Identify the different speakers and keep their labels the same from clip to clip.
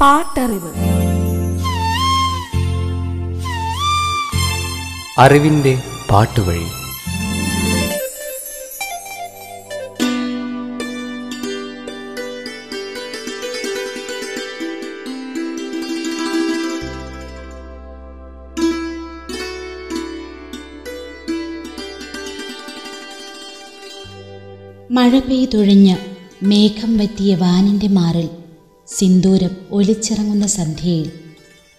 Speaker 1: പാട്ടറിവ്.
Speaker 2: അറിവിന്റെ പാട്ടുവഴി.
Speaker 3: മഴ പെയ്തൊഴിഞ്ഞ് മേഘം വറ്റിയ വാനിന്റെ മാറിൽ സിന്ദൂരം ഒലിച്ചിറങ്ങുന്ന സന്ധ്യയിൽ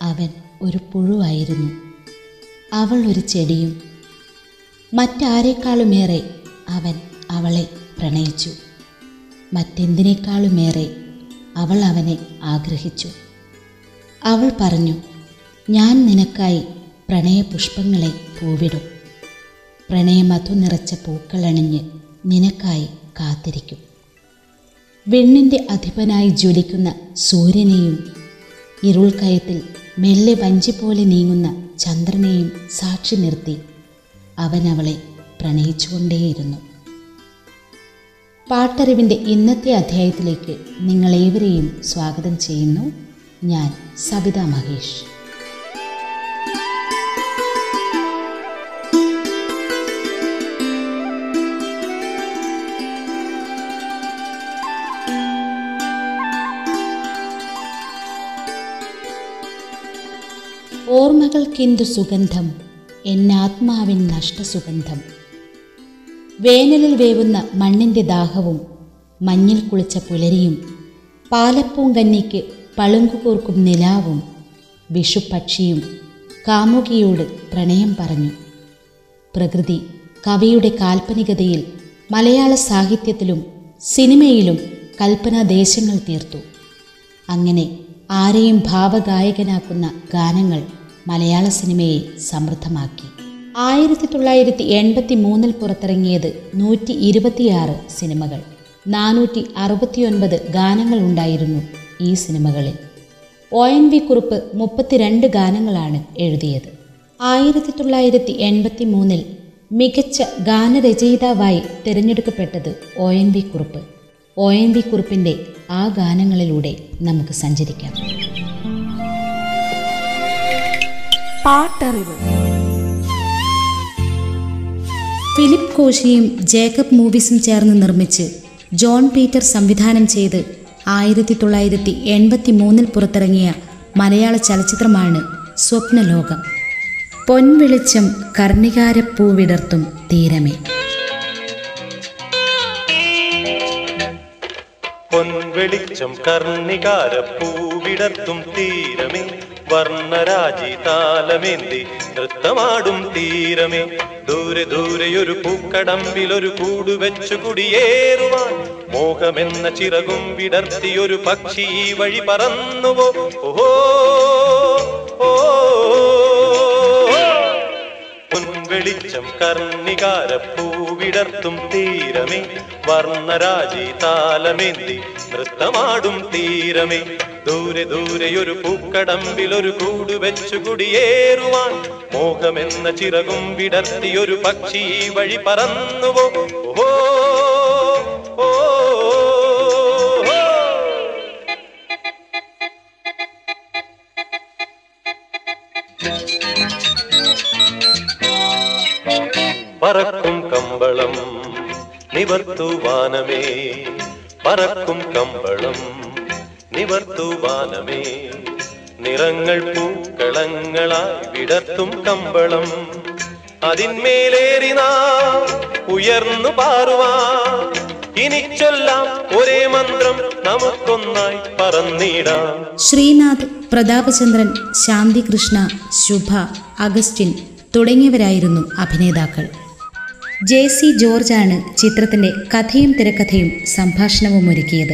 Speaker 3: അവൻ ഒരു പുഴുവായിരുന്നു. അവൾ ഒരു ചെടിയും മറ്റാരേക്കാളുമേറെ അവൻ അവളെ പ്രണയിച്ചു. മറ്റെന്തിനേക്കാളുമേറെ അവൾ അവനെ ആഗ്രഹിച്ചു. അവൾ പറഞ്ഞു ഞാൻ നിനക്കായി പ്രണയപുഷ്പങ്ങളെ പൂവിടും. പ്രണയമധു നിറച്ച പൂക്കളണിഞ്ഞ് നിനക്കായി കാത്തിരിക്കും. വെണ്ണിന്റെ അധിപനായി ജ്വലിക്കുന്ന സൂര്യനെയും ഇരുൾക്കയത്തിൽ മെല്ലെ വഞ്ചി പോലെ നീങ്ങുന്ന ചന്ദ്രനെയും സാക്ഷി നിർത്തി. അവൻ അവളെ പ്രണയിച്ചുകൊണ്ടേയിരുന്നു. പാട്ടറിവിന്റെ ഇന്നത്തെ അധ്യായത്തിലേക്ക് നിങ്ങളേവരെയും സ്വാഗതം ചെയ്യുന്നു. ഞാൻ സബിത മഹേഷ്. ഓർമ്മകൾക്കെന്തു സുഗന്ധം? എന്നാത്മാവിൻ നഷ്ടസുഗന്ധം. വേനലിൽ വേവുന്ന മണ്ണിന്റെ ദാഹവും മഞ്ഞിൽ കുളിച്ച പുലരിയും പാലപ്പൂങ്കന്നിക്ക് പളുങ്കുകൂർക്കും നിലാവും വിഷുപക്ഷിയും കാമുകിയോട് പ്രണയം പറഞ്ഞു. പ്രകൃതി കവിയുടെ കാൽപ്പനികതയിൽ മലയാള സാഹിത്യത്തിലും സിനിമയിലും കൽപ്പനാദേശങ്ങൾ തീർത്തു. അങ്ങനെ ആരെയും ഭാവഗായകനാക്കുന്ന ഗാനങ്ങൾ മലയാള സിനിമയെ സമൃദ്ധമാക്കി. ആയിരത്തി തൊള്ളായിരത്തി എൺപത്തി മൂന്നിൽ പുറത്തിറങ്ങിയത് നൂറ്റി ഇരുപത്തിയാറ് സിനിമകൾ. നാനൂറ്റി അറുപത്തിയൊൻപത് ഗാനങ്ങൾ ഉണ്ടായിരുന്നു ഈ സിനിമകളിൽ. ഒ എൻ വി കുറുപ്പ് മുപ്പത്തിരണ്ട് ഗാനങ്ങളാണ് എഴുതിയത്. ആയിരത്തി തൊള്ളായിരത്തി എൺപത്തി മൂന്നിൽ മികച്ച ഗാനരചയിതാവായി തിരഞ്ഞെടുക്കപ്പെട്ടത് O N V Kurup. O N V കുറുപ്പിന്റെ ആ ഗാനങ്ങളിലൂടെ നമുക്ക് സഞ്ചരിക്കാം.
Speaker 1: പാട്ടറിവ്.
Speaker 3: ഫിലിപ്പ് കോശിയും ജേക്കബ് മൂവീസും ചേർന്ന് നിർമ്മിച്ച് ജോൺ പീറ്റർ സംവിധാനം ചെയ്ത് ആയിരത്തി തൊള്ളായിരത്തി എൺപത്തി മൂന്നിൽ പുറത്തിറങ്ങിയ മലയാള ചലച്ചിത്രമാണ് സ്വപ്നലോകം. പൊൻവെളിച്ചം കർണികാരപ്പൂവിടർത്തും തീരമേ.
Speaker 4: പൊൻവെളിച്ചം കർണികാര പൂവിടർത്തും തീരമേ. വർണരാജി താലമേന്തി നൃത്തമാടും തീരമേ. ദൂരെ ദൂരെ ദൂരെയൊരു പൂക്കടമ്പിലൊരു കൂടു വെച്ചു കുടിയേറുവാൻ. മോഹമെന്ന ചിറകും വിടർത്തി ഒരു പക്ഷി ഈ വഴി പറന്നുവോ? ഓഹോ ഓ പൊൻവെളിച്ചം കർണികാര പൂവിടർത്തും തീരമേ. വർണരാജി താലമേന്തി നൃത്തമാടും തീരമേ. ദൂരെ ദൂരെ ഒരു ദൂരെയൊരു പൂക്കടമ്പിലൊരു കൂടു വെച്ചു കുടിയേറുവാൻ. മോഹമെന്ന ചിറകും വിടർത്തി ഒരു പക്ഷി വഴി പറന്നുവോ? ഓ പറക്കും കമ്പളം നിവർത്തുവാനമേ പറക്കും കമ്പളം നിവർത്തുവാനമേ നിറങ്ങൾ പൂക്കളങ്ങളായി വിടർത്തും കമ്പളം. അതിന്മേലേറി ഉയർന്നു പാറുവാ. ഇനി ചൊല്ലാം ഒരേ മന്ത്രം നമുക്കൊന്നായി പറന്നിടാം.
Speaker 3: ശ്രീനാഥ് പ്രതാപചന്ദ്രൻ ശാന്തികൃഷ്ണ ശുഭ അഗസ്റ്റിൻ തുടങ്ങിയവരായിരുന്നു അഭിനേതാക്കൾ. ജെ സി ജോർജാണ് ചിത്രത്തിന്റെ കഥയും തിരക്കഥയും സംഭാഷണവും ഒരുക്കിയത്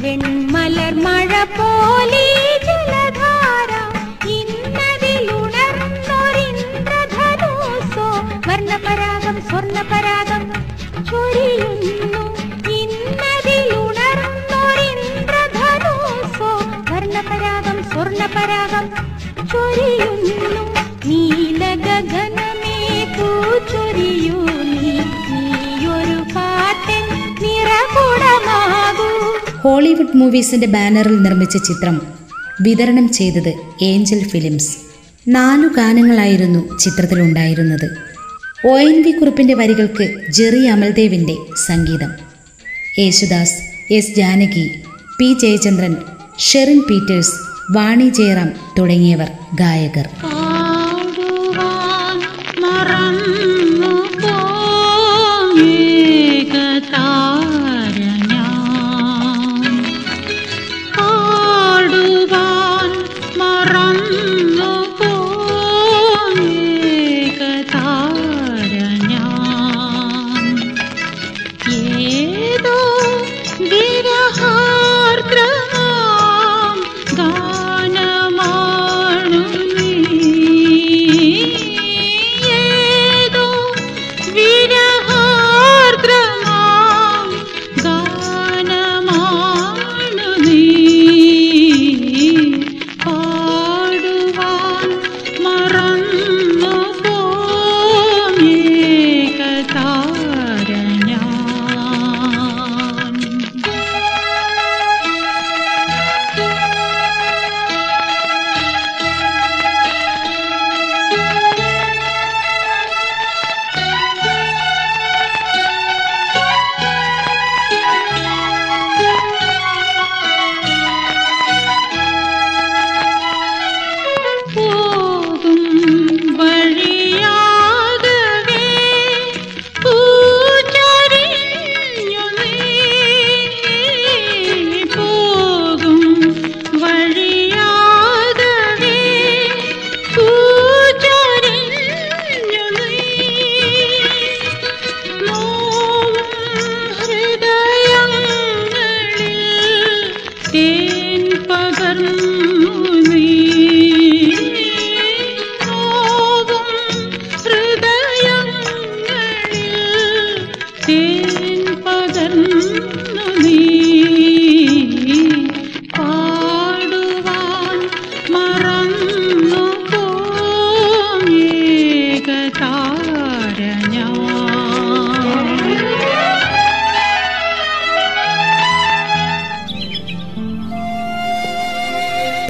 Speaker 5: வெண்மலர் மழ போலே.
Speaker 1: ഹോളിവുഡ് മൂവീസിന്റെ ബാനറിൽ നിർമ്മിച്ച ചിത്രം വിതരണം ചെയ്തത് ഏഞ്ചൽ ഫിലിംസ്. നാലു ഗാനങ്ങളായിരുന്നു ചിത്രത്തിലുണ്ടായിരുന്നത്. ഒ എൻ വി കുറിപ്പിന്റെ വരികൾക്ക് ജെറി അമൽദേവിന്റെ സംഗീതം. Yesudas S Janaki P Jayachandran Sherin Peter's Vani Jayaram തുടങ്ങിയവർ ഗായകർ.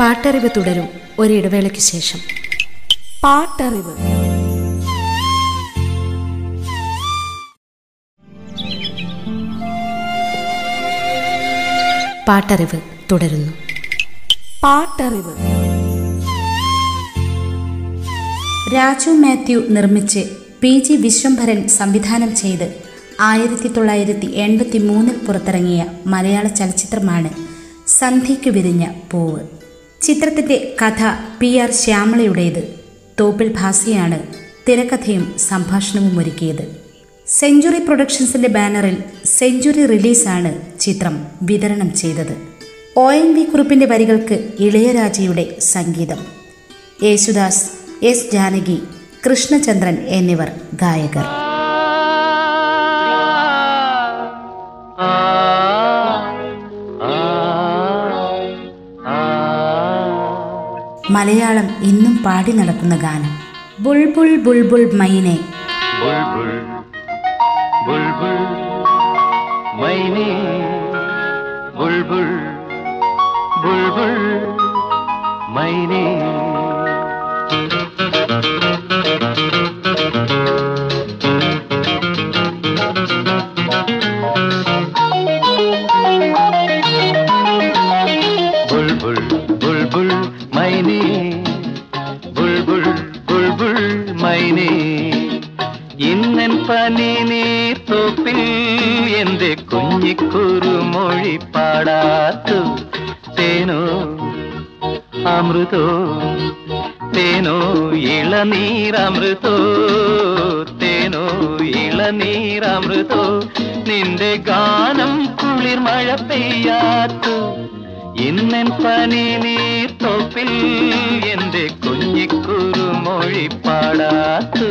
Speaker 1: പാട്ടറിവ് തുടരും ഒരിടവേളയ്ക്ക് ശേഷം.
Speaker 6: പാട്ടറിവ്.
Speaker 1: പാട്ടറിവ് തുടരുന്നു.
Speaker 6: പാട്ടറിവ്.
Speaker 1: രാജു മാത്യു നിർമ്മിച്ച് പി ജി വിശ്വംഭരൻ സംവിധാനം ചെയ്ത് ആയിരത്തി തൊള്ളായിരത്തി എൺപത്തി മൂന്നിൽ പുറത്തിറങ്ങിയ മലയാള ചലച്ചിത്രമാണ് സന്ധ്യയ്ക്ക് വിരിഞ്ഞ പൂവ്. ചിത്രത്തിന്റെ കഥ പി ആർ ശ്യാമളയുടേത്. തോപ്പിൽ ഭാസിയാണ് തിരക്കഥയും സംഭാഷണവും ഒരുക്കിയത്. സെഞ്ചുറി പ്രൊഡക്ഷൻസിന്റെ ബാനറിൽ സെഞ്ചുറി റിലീസാണ് ചിത്രം വിതരണം ചെയ്തത്. ഒ എൻ വി കുറിപ്പിന്റെ വരികൾക്ക് ഇളയരാജയുടെ സംഗീതം. യേശുദാസ് എസ് ജാനകി കൃഷ്ണചന്ദ്രൻ എന്നിവർ ഗായകർ. മലയാളം ഇന്നും പാടി നടക്കുന്ന ഗാനം. ബുൾബുൾ ബുൾബുൾ മൈനെ.
Speaker 7: ബുൾബുൾ ബുൾബുൾ മൈനെ. അമൃതോ തേനോ ഇളനീരമൃതോ തേനോ ഇളനീരമൃതോ നിന്റെ ഗാനം കുളിർ മഴ പെയ്യാത്തു ഇന്നൻ പനി നീർ തോപ്പിൽ എന്റെ കുഞ്ഞിക്കുറുമൊഴി പാടാത്തു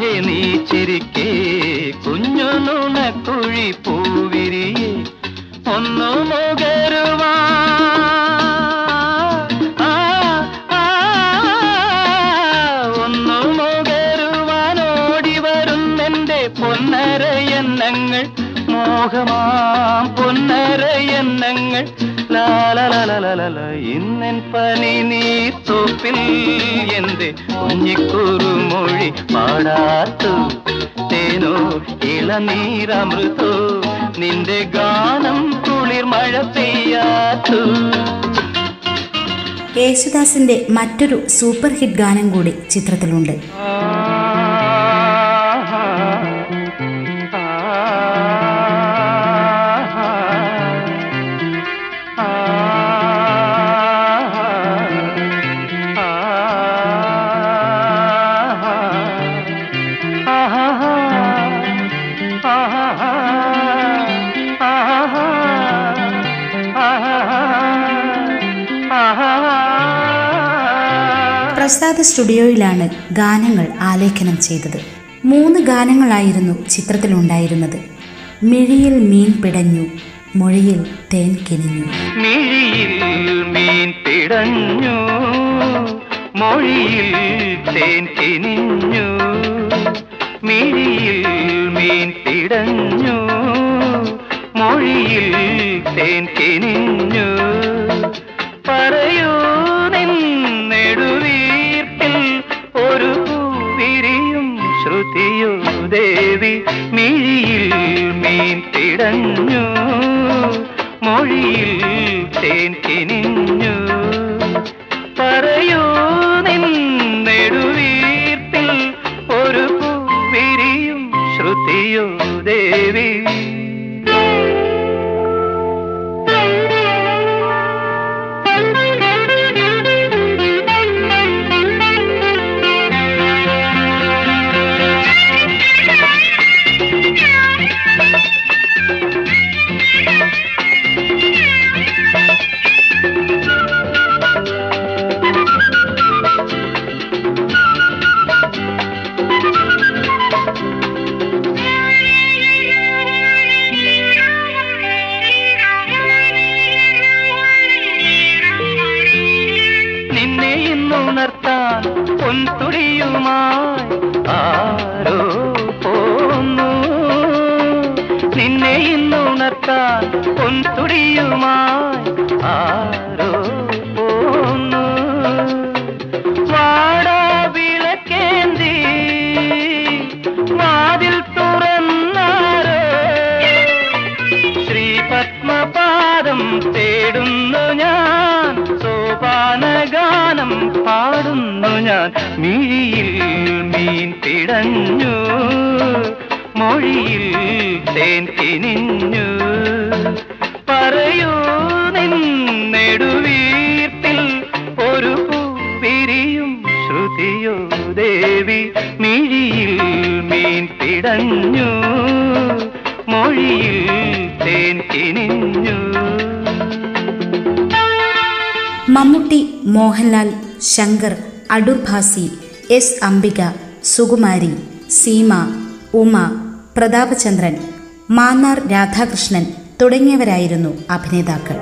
Speaker 7: രാധേ നീ ചിരിക്കേ കുഞ്ഞു നുണക്കുഴി പൂവിരിയേ ഒന്നു മുകരുവാ ഒന്നു മുകരുവാനോടി വരുന്നെന്റെ പൊന്നരയന്നങ്ങൾ. മോഹമാം പൊന്നരയന്നങ്ങൾ. ലാലലലലല ഇന്നൻ പനി എന്ത് കുഞ്ഞിക്കുറുമൊഴി പാടാത്തു. തേനോ ഇളനീരമൃതോ നിന്റെ ഗാനം കുളിർ മഴ പെയ്യാത്തു.
Speaker 3: യേശുദാസിന്റെ മറ്റൊരു സൂപ്പർ ഹിറ്റ് ഗാനം കൂടി ചിത്രത്തിലുണ്ട്. സ്റ്റുഡിയോയിലാണ് ഗാനങ്ങൾ ആലേഖനം ചെയ്തത്. മൂന്ന് ഗാനങ്ങളായിരുന്നു ചിത്രത്തിലുണ്ടായിരുന്നത്. മിഴിയിൽ മീൻ പിടഞ്ഞു മൊഴിയിൽ തേൻ കിനിഞ്ഞു.
Speaker 7: മിഴിയിൽ മീൻ പിടഞ്ഞു മൊഴിയിൽ തേൻ കിനിഞ്ഞു. മിഴിയിൽ മീൻ പിടഞ്ഞു മൊഴിയിൽ തേൻ കിനിഞ്ഞു. ശ്രുതിയോ ദേവി സോപാനഗാനം പാടുന്നു ഞാൻ. മിഴിയിൽ മീൻ പിടഞ്ഞു മൊഴിയിൽ തേൻ കിനിഞ്ഞു. പറയൂ നിന്നെടുവീർത്തിൽ ഒരു പൂവിരിയും ശ്രുതിയോ ദേവി. മിഴിയിൽ മീൻ പിടഞ്ഞു മൊഴിയിൽ തേൻ കിനിഞ്ഞു.
Speaker 3: മമ്മൂട്ടി മോഹൻലാൽ ശങ്കർ അടൂർ ഭാസി എസ് അംബിക സുകുമാരി സീമ ഉമ പ്രതാപചന്ദ്രൻ മാന്നാർ രാധാകൃഷ്ണൻ തുടങ്ങിയവരായിരുന്നു അഭിനേതാക്കൾ.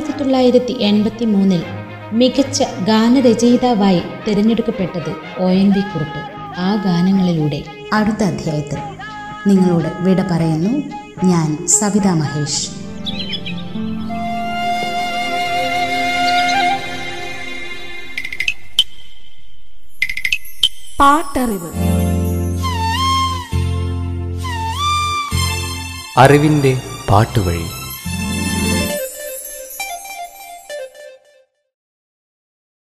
Speaker 3: തൊള്ളായിരത്തി എൺപത്തി മൂന്നിൽ മികച്ച ഗാനരചയിതാവായി തിരഞ്ഞെടുക്കപ്പെട്ടത് ഒ എൻ വി കുറുപ്പ്. ആ ഗാനങ്ങളിലൂടെ അടുത്ത അധ്യായത്തിൽ നിങ്ങളോട് വിട പറയുന്നു. ഞാൻ സവിത മഹേഷ്.
Speaker 1: പാട്ടറിവ്.
Speaker 2: അറിവിന്റെ പാട്ടുവഴി.